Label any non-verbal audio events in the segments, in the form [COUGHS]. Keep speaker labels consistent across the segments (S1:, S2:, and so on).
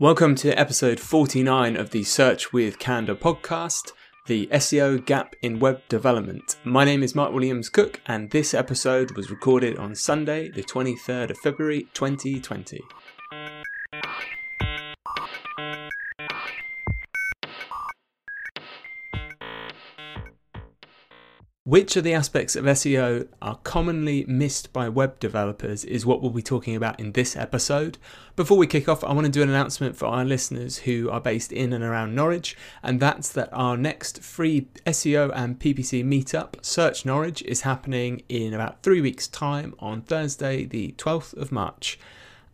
S1: Welcome to episode 49 of the Search with Candour podcast, the SEO gap in web development. My name is Mark Williams Cook, and this episode was recorded on Sunday, the 23rd of February 2020. Which of the aspects of SEO are commonly missed by web developers is what we'll be talking about in this episode. Before we kick off, I want to do an announcement for our listeners who are based in and around Norwich, and that's that our next free SEO and PPC meetup, Search Norwich, is happening in about three weeks' time on Thursday, the 12th of March.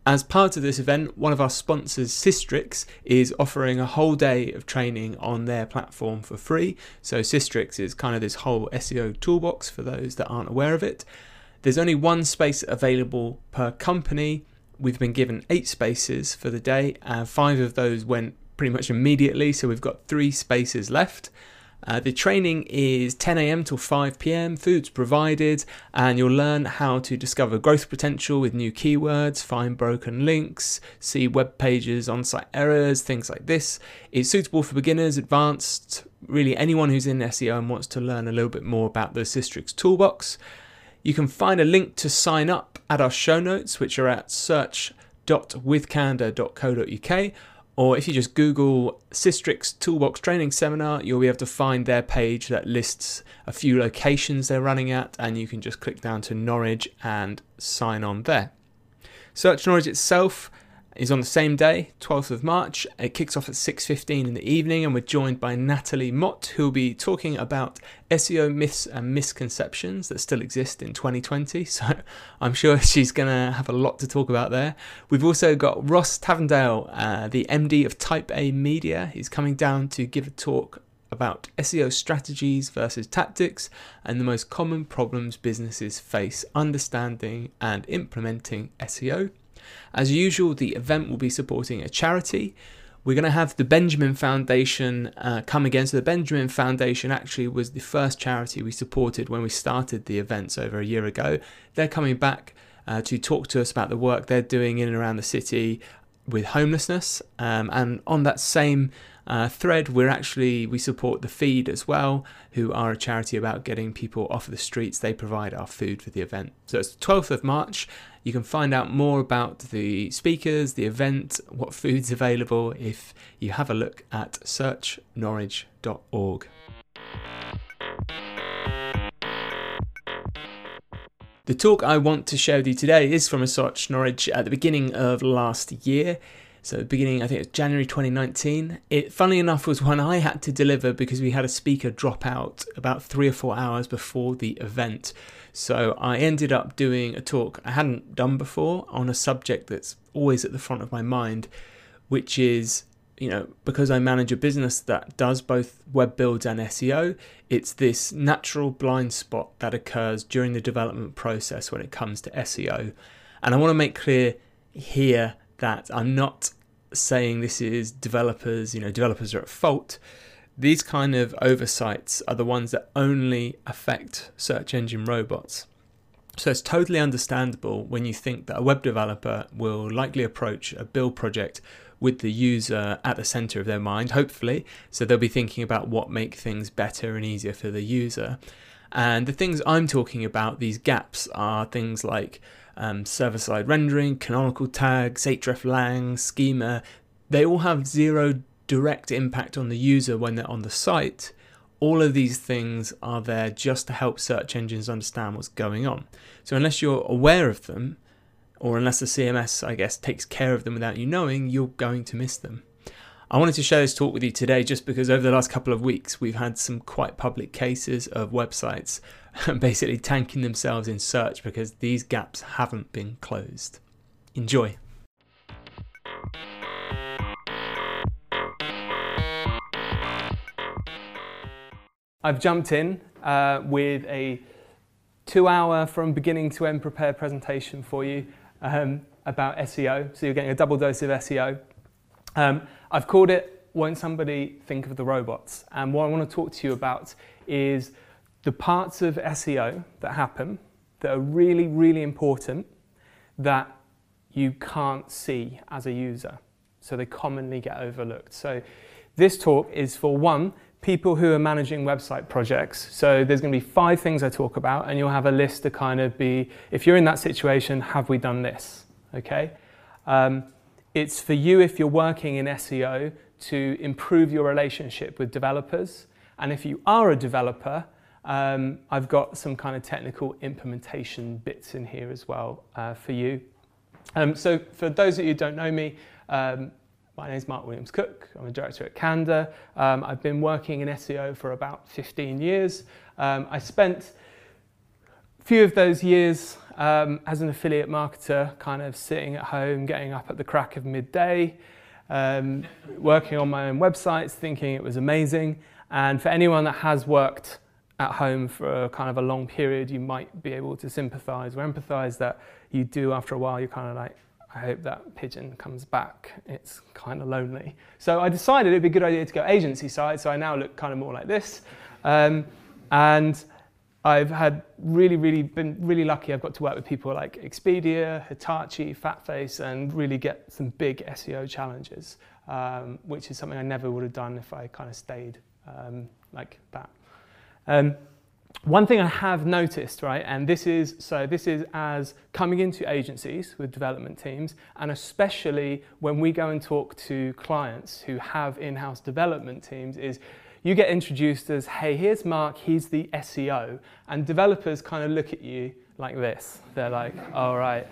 S1: As part of this event, one of our sponsors, Sistrix, is offering a whole day of training on their platform for free. So, Sistrix is kind of this whole SEO toolbox for those that aren't aware of it. There's only one space available per company. We've been given eight spaces for the day, and five of those went pretty much immediately. So, we've got three spaces left. Uh, the training is 10 a.m. till 5 p.m. Food's provided, and you'll learn how to discover growth potential with new keywords, find broken links, see web pages, on site errors, things like this. It's suitable for beginners, advanced, really anyone who's in SEO and wants to learn a little bit more about the Sistrix toolbox. You can find a link to sign up at our show notes, which are at search.withcandour.co.uk or if you just Google Sistrix Toolbox Training Seminar, you'll be able to find their page that lists a few locations they're running at, and you can just click down to Norwich and sign on there. Search Norwich itself is on the same day, 12th of March. It kicks off at 6:15 in the evening and we're joined by Natalie Mott who'll be talking about SEO myths and misconceptions that still exist in 2020. [LAUGHS] So I'm sure she's going to have a lot to talk about there. We've also got Ross Tavendale, uh, the MD of Type A Media. He's coming down to give a talk about SEO strategies versus tactics and the most common problems businesses face understanding and implementing SEO. As usual, the event will be supporting a charity. We're going to have the Benjamin Foundation uh, come again. So, the Benjamin Foundation actually was the first charity we supported when we started the events over a year ago. They're coming back uh, to talk to us about the work they're doing in and around the city with homelessness. Um, and on that same uh, thread, we're actually we support the Feed as well, who are a charity about getting people off the streets. They provide our food for the event. So it's 12th of March. You can find out more about the speakers, the event, what [LAUGHS] food's available if you have a look at searchnorwich.org. The talk I want to share with you today is from a Search Norwich at the beginning of last year. So beginning, I think it was January 2019. It, funnily enough, was one I had to deliver because we had a speaker drop out about three or four hours before the event. So I ended up doing a talk I hadn't done before on a subject that's always at the front of my mind, which is you know, because I manage a business that does both web builds and SEO, it's this natural blind spot that occurs during the development process when it comes to SEO. And I want to make clear here that I'm not saying this is developers, you know, developers are at fault. These kind of oversights are the ones that only affect search engine robots. So it's totally understandable when you think that a web developer will likely approach a build project with the user at the center of their mind, hopefully. So they'll be thinking about what make things better and easier for the user. And the things I'm talking about, these gaps, are things like um, server side rendering, canonical tags, hreflang, schema, they all have zero direct impact on the user when they're on the site. All of these things are there just to help search engines understand what's going on. So, unless you're aware of them, or unless the CMS, I guess, takes care of them without you knowing, you're going to miss them. I wanted to share this talk with you today just because over the last couple of weeks we've had some quite public cases of websites [LAUGHS] basically tanking themselves in search because these gaps haven't been closed. Enjoy. I've jumped in uh, with a two hour from beginning to end prepared presentation for you um, about SEO. So you're getting a double dose of SEO. Um, I've called it won't somebody think of the robots? And what I want to talk to you about is the parts of SEO that happen that are really, really important that you can't see as a user. So they commonly get overlooked. So this talk is for one, people who are managing website projects. So there's going to be five things I talk about, and you'll have a list to kind of be, if you're in that situation, have we done this? Okay. Um, it's for you if you're working in SEO to improve your relationship with developers. And if you are a developer, um, I've got some kind of technical implementation bits in here as well uh, for you. Um, so for those of you who don't know me, um, my name is Mark Williams Cook. I'm a director at Candour. Um, I've been working in SEO for about 15 years. Um, I spent a few of those years um, as an affiliate marketer, kind of sitting at home, getting up at the crack of midday, um, working on my own websites, thinking it was amazing. And for anyone that has worked at home for a kind of a long period, you might be able to sympathize or empathize that you do after a while, you're kind of like, I hope that pigeon comes back. It's kind of lonely. So I decided it'd be a good idea to go agency side. So I now look kind of more like this. Um, and I've had really, really been really lucky. I've got to work with people like Expedia, Hitachi, Fatface, and really get some big SEO challenges, um, which is something I never would have done if I kind of stayed um, like that. Um, one thing I have noticed, right, and this is so this is as coming into agencies with development teams, and especially when we go and talk to clients who have in-house development teams, is you get introduced as, hey, here's Mark, he's the SEO. And developers kind of look at you like this. They're like, all right,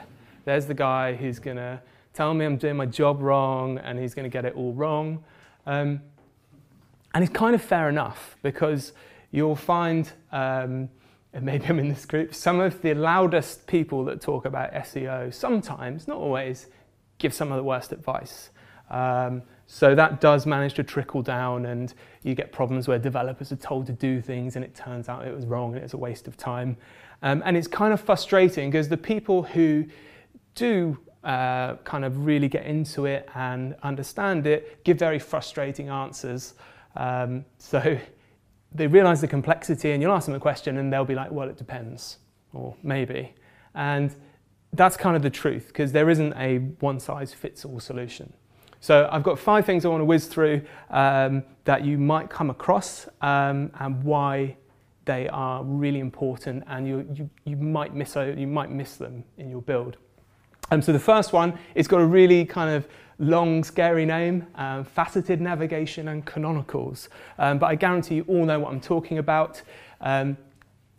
S1: there's the guy who's going to tell me I'm doing my job wrong and he's going to get it all wrong. Um, and it's kind of fair enough because you'll find, um, and maybe I'm in this group, some of the loudest people that talk about SEO sometimes, not always, give some of the worst advice. Um, so that does manage to trickle down, and you get problems where developers are told to do things and it turns out it was wrong and it's a waste of time. Um, and it's kind of frustrating because the people who do uh, kind of really get into it and understand it give very frustrating answers. Um, so [LAUGHS] they realize the complexity, and you'll ask them a question, and they'll be like, well, it depends, or maybe. And that's kind of the truth because there isn't a one size fits all solution. So I've got five things I want to whiz through um, that you might come across um, and why they are really important and you, you, you, might miss, you might miss them in your build. Um, so the first one, it's got a really kind of long, scary name, um, faceted navigation and canonicals. Um, but I guarantee you all know what I'm talking about. Um,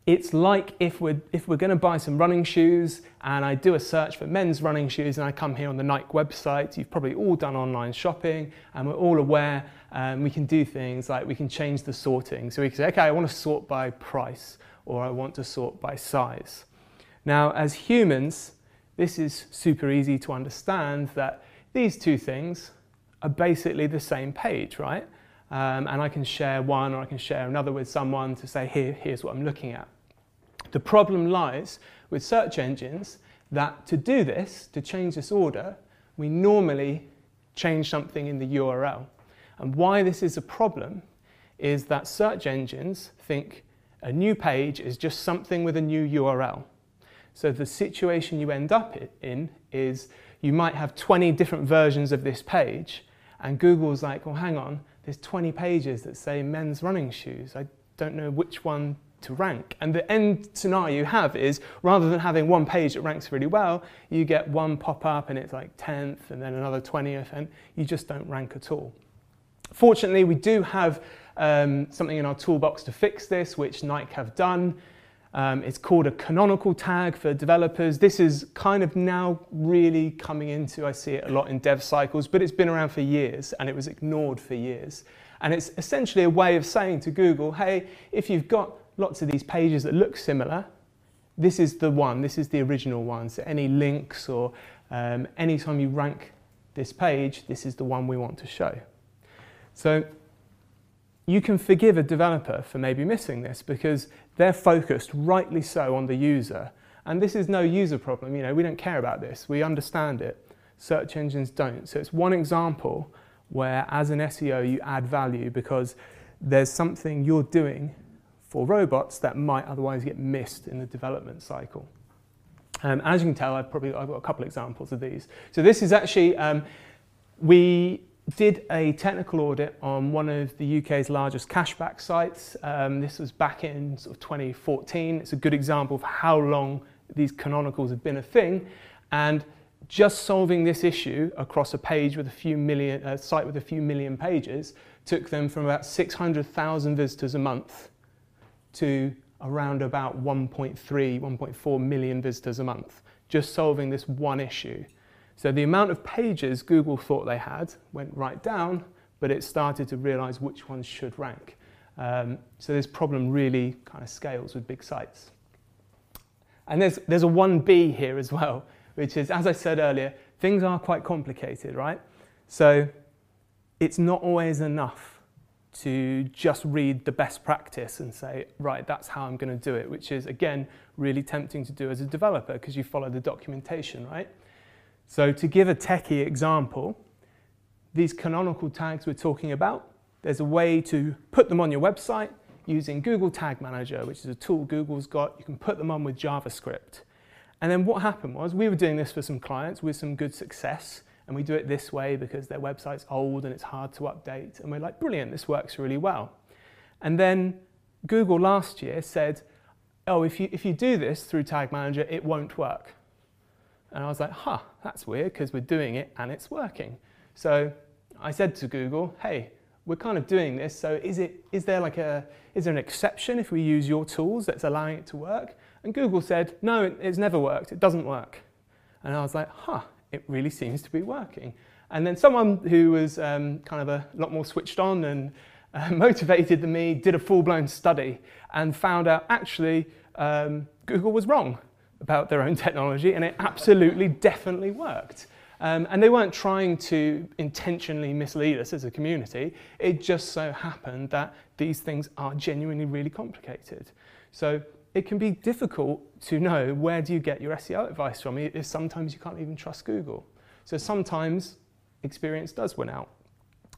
S1: it's like if we're, if we're going to buy some running shoes and I do a search for men's running shoes and I come here on the Nike website, you've probably all done online shopping and we're all aware um, we can do things like we can change the sorting. So we can say, okay, I want to sort by price or I want to sort by size. Now, as humans, this is super easy to understand that these two things are basically the same page, right? Um, and I can share one or I can share another with someone to say, here, here's what I'm looking at. The problem lies with search engines that to do this, to change this order, we normally change something in the URL. And why this is a problem is that search engines think a new page is just something with a new URL. So the situation you end up in is you might have 20 different versions of this page, and Google's like, well, hang on, there's 20 pages that say men's running shoes. I don't know which one to rank. And the end scenario you have is rather than having one page that ranks really well, you get one pop up and it's like 10th and then another 20th, and you just don't rank at all. Fortunately, we do have um, something in our toolbox to fix this, which Nike have done. Um, it's called a canonical tag for developers. This is kind of now really coming into, I see it a lot in dev cycles, but it's been around for years and it was ignored for years. And it's essentially a way of saying to Google, hey, if you've got lots of these pages that look similar. This is the one, this is the original one. So any links or um, anytime you rank this page, this is the one we want to show. So you can forgive a developer for maybe missing this because they're focused, rightly so, on the user. And this is no user problem. You know, we don't care about this. We understand it. Search engines don't. So it's one example where as an SEO you add value because there's something you're doing for robots that might otherwise get missed in the development cycle. Um, as you can tell, I've probably I've got a couple examples of these. So this is actually, um, we did a technical audit on one of the UK's largest cashback sites. Um, this was back in sort of 2014. It's a good example of how long these canonicals have been a thing. And just solving this issue across a page with a few million, a site with a few million pages took them from about 600,000 visitors a month to around about 1.3, 1.4 million visitors a month, just solving this one issue. So the amount of pages Google thought they had went right down, but it started to realize which ones should rank. Um, so this problem really kind of scales with big sites. And there's, there's a 1B here as well, which is, as I said earlier, things are quite complicated, right? So it's not always enough to just read the best practice and say, right, that's how I'm going to do it, which is, again, really tempting to do as a developer because you follow the documentation, right? So to give a techie example, these canonical tags we're talking about, there's a way to put them on your website using Google Tag Manager, which is a tool Google's got. You can put them on with JavaScript. And then what happened was we were doing this for some clients with some good success. And we do it this way because their website's old and it's hard to update. And we're like, brilliant, this works really well. And then Google last year said, oh, if you, if you do this through Tag Manager, it won't work. And I was like, huh, that's weird because we're doing it and it's working. So I said to Google, hey, we're kind of doing this, so is, it, is, there like a, is there an exception if we use your tools that's allowing it to work? And Google said, no, it's never worked, it doesn't work. And I was like, huh, it really seems to be working. And then someone who was um, kind of a lot more switched on and uh, [LAUGHS] motivated than me did a full-blown study and found out actually um, Google was wrong about their own technology, and it absolutely, definitely worked. Um, and they weren't trying to intentionally mislead us as a community. It just so happened that these things are genuinely really complicated. So it can be difficult to know where do you get your SEO advice from. if sometimes you can't even trust Google. So sometimes experience does win out.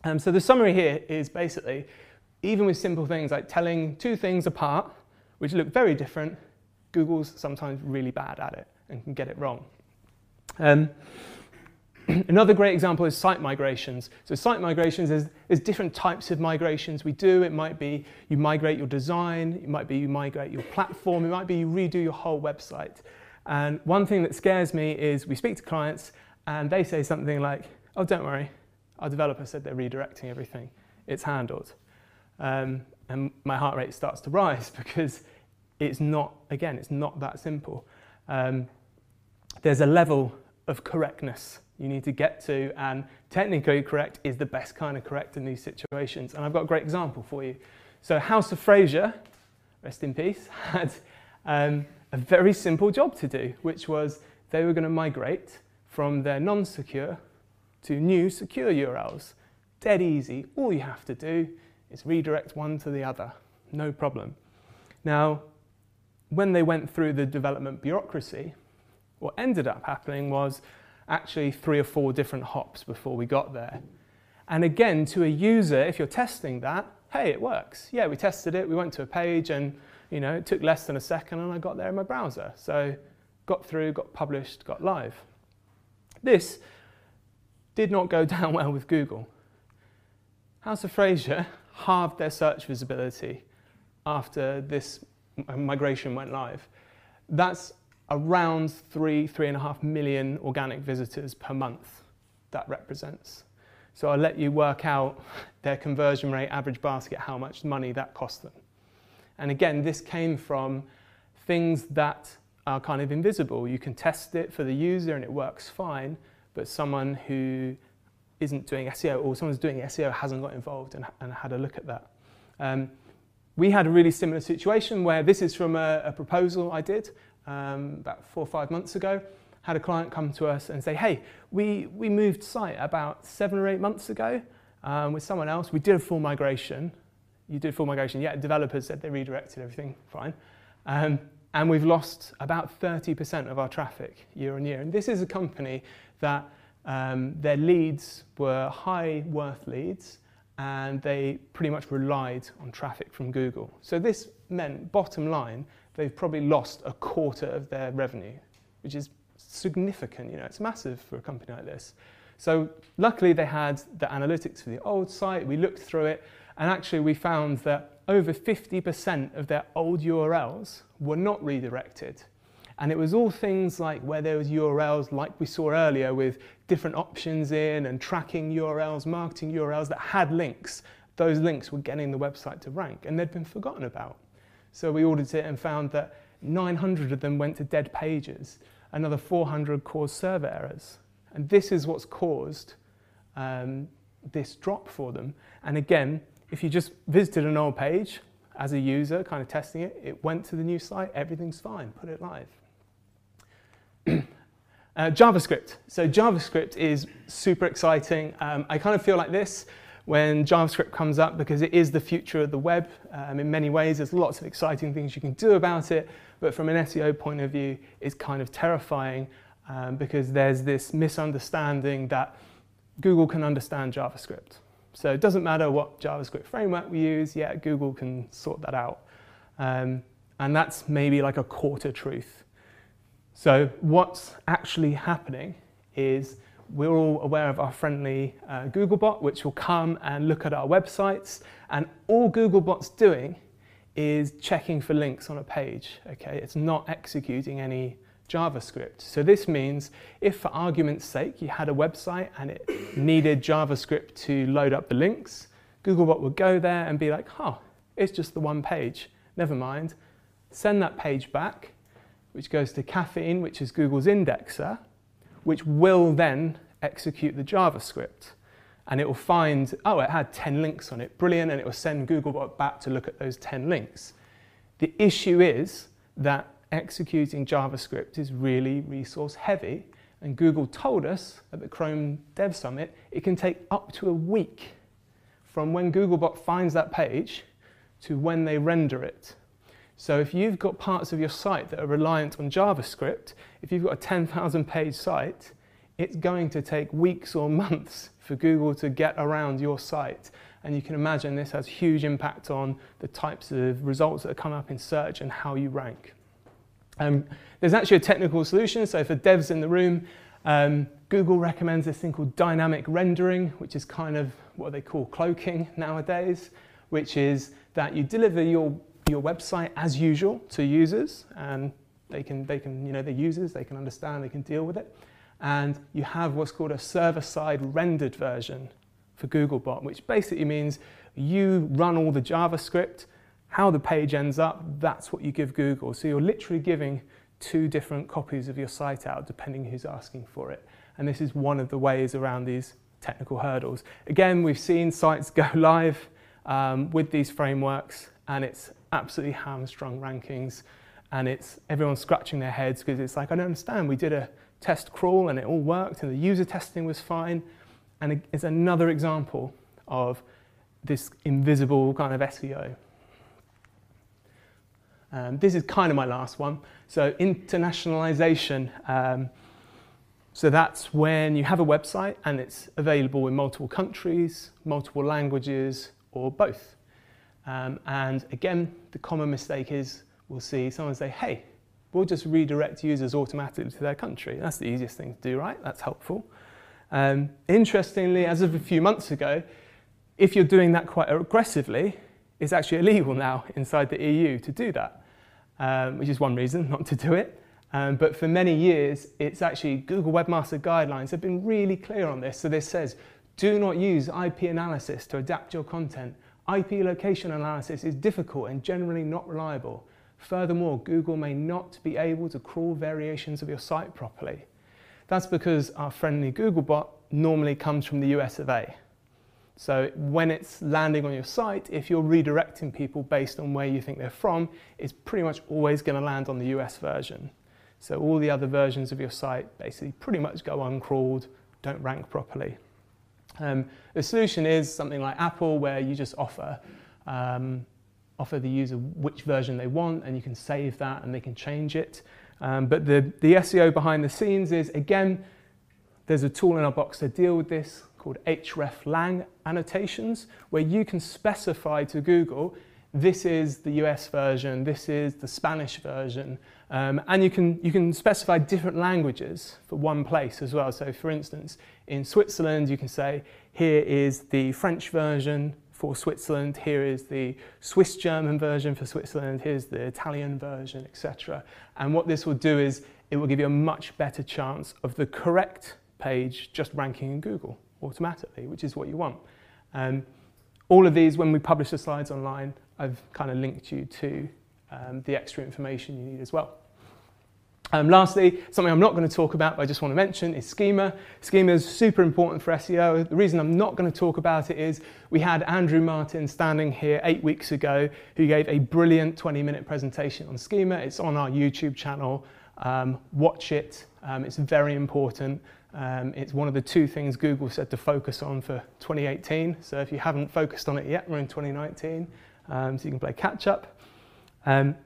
S1: Um, so the summary here is basically, even with simple things like telling two things apart, which look very different, Google's sometimes really bad at it and can get it wrong. Um, [CLEARS THROAT] another great example is site migrations. So site migrations is there's different types of migrations we do. It might be you migrate your design, it might be you migrate your platform, it might be you redo your whole website. And one thing that scares me is we speak to clients and they say something like, oh, don't worry, our developer said they're redirecting everything. It's handled. Um, and my heart rate starts to rise [LAUGHS] because it's not, again, it's not that simple. Um, there's a level of correctness you need to get to, and technically correct is the best kind of correct in these situations. And I've got a great example for you. So, House of Fraser, rest in peace, [LAUGHS] had um, a very simple job to do, which was they were going to migrate from their non secure to new secure URLs. Dead easy. All you have to do is redirect one to the other. No problem. Now, when they went through the development bureaucracy, what ended up happening was actually three or four different hops before we got there. And again, to a user, if you're testing that, hey, it works. Yeah, we tested it, we went to a page and you know, it took less than a second and I got there in my browser. So got through, got published, got live. This did not go [LAUGHS] down well with Google. House of Fraser halved their search visibility after this migration went live, that's around three, three and a half million organic visitors per month that represents. So I'll let you work out [LAUGHS] their conversion rate, average basket, how much money that cost them. And again, this came from things that are kind of invisible. You can test it for the user and it works fine, but someone who isn't doing SEO or someone's doing SEO hasn't got involved and, and had a look at that. Um, we had a really similar situation where this is from a, a proposal I did um, about four or five months ago. Had a client come to us and say, hey, we, we moved site about seven or eight months ago um, with someone else. We did a full migration. You did full migration. Yeah, developers said they redirected everything, fine. Um, and we've lost about 30% of our traffic year on year. And this is a company that
S2: um, their leads were high worth leads and they pretty much relied on traffic from Google. So this meant, bottom line, they've probably lost a quarter of their revenue, which is significant. You know, it's massive for a company like this. So luckily they had the analytics for the old site. We looked through it, and actually we found that over 50% of their old URLs were not redirected. And it was all things like where there was URLs like we saw earlier with different options in and tracking URLs, marketing URLs that had links. Those links were getting the website to rank and they'd been forgotten about. So we audited it and found that 900 of them went to dead pages. Another 400 caused server errors. And this is what's caused um, this drop for them. And again, if you just visited an old page as a user, kind of testing it, it went to the new site, everything's fine, put it live. Uh, JavaScript. So JavaScript is super exciting. Um, I kind of feel like this when JavaScript comes up because it is the future of the web um, in many ways. There's lots of exciting things you can do about it, but from an SEO point of view, it's kind of terrifying um, because there's this misunderstanding that Google can understand JavaScript. So it doesn't matter what JavaScript framework we use, yeah, Google can sort that out. Um, and that's maybe like a quarter truth. So what's actually happening is we're all aware of our friendly uh, Googlebot, which will come and look at our websites. And all Googlebot's doing is checking for links on a page. Okay, it's not executing any JavaScript. So this means if for argument's sake you had a website and it [COUGHS] needed JavaScript to load up the links, Googlebot would go there and be like, huh, it's just the one page. Never mind. Send that page back which goes to Caffeine, which is Google's indexer, which will then execute the JavaScript. And it will find, oh, it had 10 links on it, brilliant, and it will send Googlebot back to look at those 10 links. The issue is that executing JavaScript is really resource heavy, and Google told us at the Chrome Dev Summit it can take up to a week from when Googlebot finds that page to when they render it. So if you've got parts of your site that are reliant on JavaScript, if you've got a 10,000 page site, it's going to take weeks or [LAUGHS] months for Google to get around your site. And you can imagine this has huge impact on the types of results that come up in search and how you rank. Um, there's actually a technical solution. So for devs in the room, um, Google recommends this thing called dynamic rendering, which is kind of what they call cloaking nowadays, which is that you deliver your your website as usual to users and they can, they can, you know, the users, they can understand, they can deal with it. And you have what's called a server-side rendered version for Googlebot, which basically means you run all the JavaScript, how the page ends up, that's what you give Google. So you're literally giving two different copies of your site out depending who's asking for it. And this is one of the ways around these technical hurdles. Again, we've seen sites [LAUGHS] go live um, with these frameworks and it's absolutely hamstrung rankings and it's everyone's scratching their heads because it's like, I don't understand. We did a test crawl and it all worked and the user testing was fine. And it's another example of this invisible kind of SEO. Um, this is kind of my last one. So internationalization. Um, so that's when you have a website and it's available in multiple countries, multiple languages, or both. Um, and again, the common mistake is we'll see someone say, hey, we'll just redirect users automatically to their country. That's the easiest thing to do, right? That's helpful. Um, interestingly, as of a few months ago, if you're doing that quite aggressively, it's actually illegal now inside the EU to do that, um, which is one reason not to do it. Um, but for many years, it's actually Google Webmaster Guidelines have been really clear on this. So this says, do not use IP analysis to adapt your content IP location analysis is difficult and generally not reliable. Furthermore, Google may not be able to crawl variations of your site properly. That's because our friendly Googlebot normally comes from the US of A. So when it's landing on your site, if you're redirecting people based on where you think they're from, it's pretty much always going to land on the US version. So all the other versions of your site basically pretty much go uncrawled, don't rank properly. Um, the solution is something like Apple, where you just offer um, offer the user which version they want, and you can save that, and they can change it. Um, but the, the SEO behind the scenes is again There's a tool in our box to deal with this called hreflang annotations, where you can specify to Google, this is the US version, this is the Spanish version, um, and you can, you can specify different languages for one place as well. So for instance, in Switzerland, you can say, here is the French version for Switzerland, here is the Swiss German version for Switzerland, here's the Italian version, etc. And what this will do is it will give you a much better chance of the correct page just ranking in Google automatically, which is what you want. Um, all of these, when we publish the slides online, I've kind of linked you to um, the extra information you need as well. Um, lastly, something I'm not going to talk about, but I just want to mention is schema. Schema is super important for SEO. The reason I'm not going to talk about it is we had Andrew Martin standing here eight weeks ago who gave a brilliant 20 minute presentation on schema. It's on our YouTube channel. Um, watch it. Um, it's very important. Um, it's one of the two things Google said to focus on for 2018. So if you haven't focused on it yet, we're in 2019. Um, so you can play catch up. Um,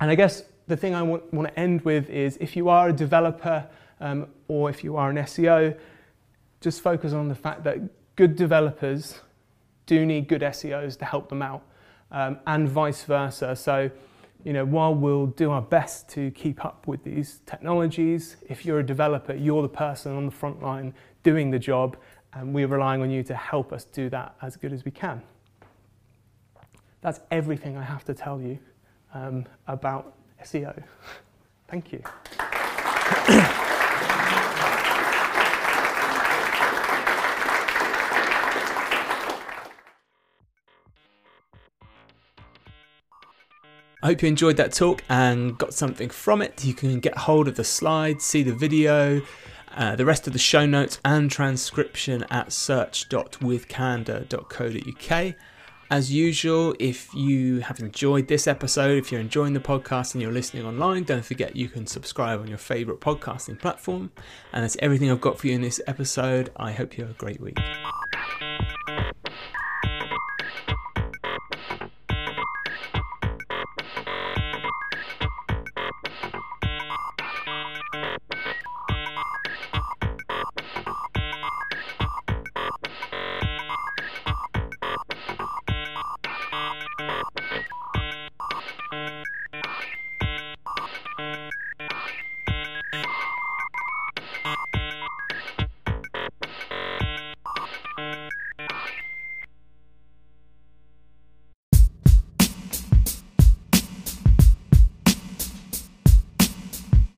S2: and I guess the thing I want, want, to end with is if you are a developer um, or if you are an SEO, just focus on the fact that good developers do need good SEOs to help them out um, and vice versa. So, you know, while we'll do our best to keep up with these technologies, if you're a developer, you're the person on the front line doing the job and we're relying on you to help us do that as good as we can. That's everything I have to tell you um, about SEO. Thank you.
S1: I hope you enjoyed that talk and got something from it. You can get hold of the slides, see the video, uh, the rest of the show notes and transcription at search.withcandour.co.uk. As usual, if you have enjoyed this episode, if you're enjoying the podcast and you're listening online, don't forget you can subscribe on your favourite podcasting platform. And that's everything I've got for you in this episode. I hope you have a great week.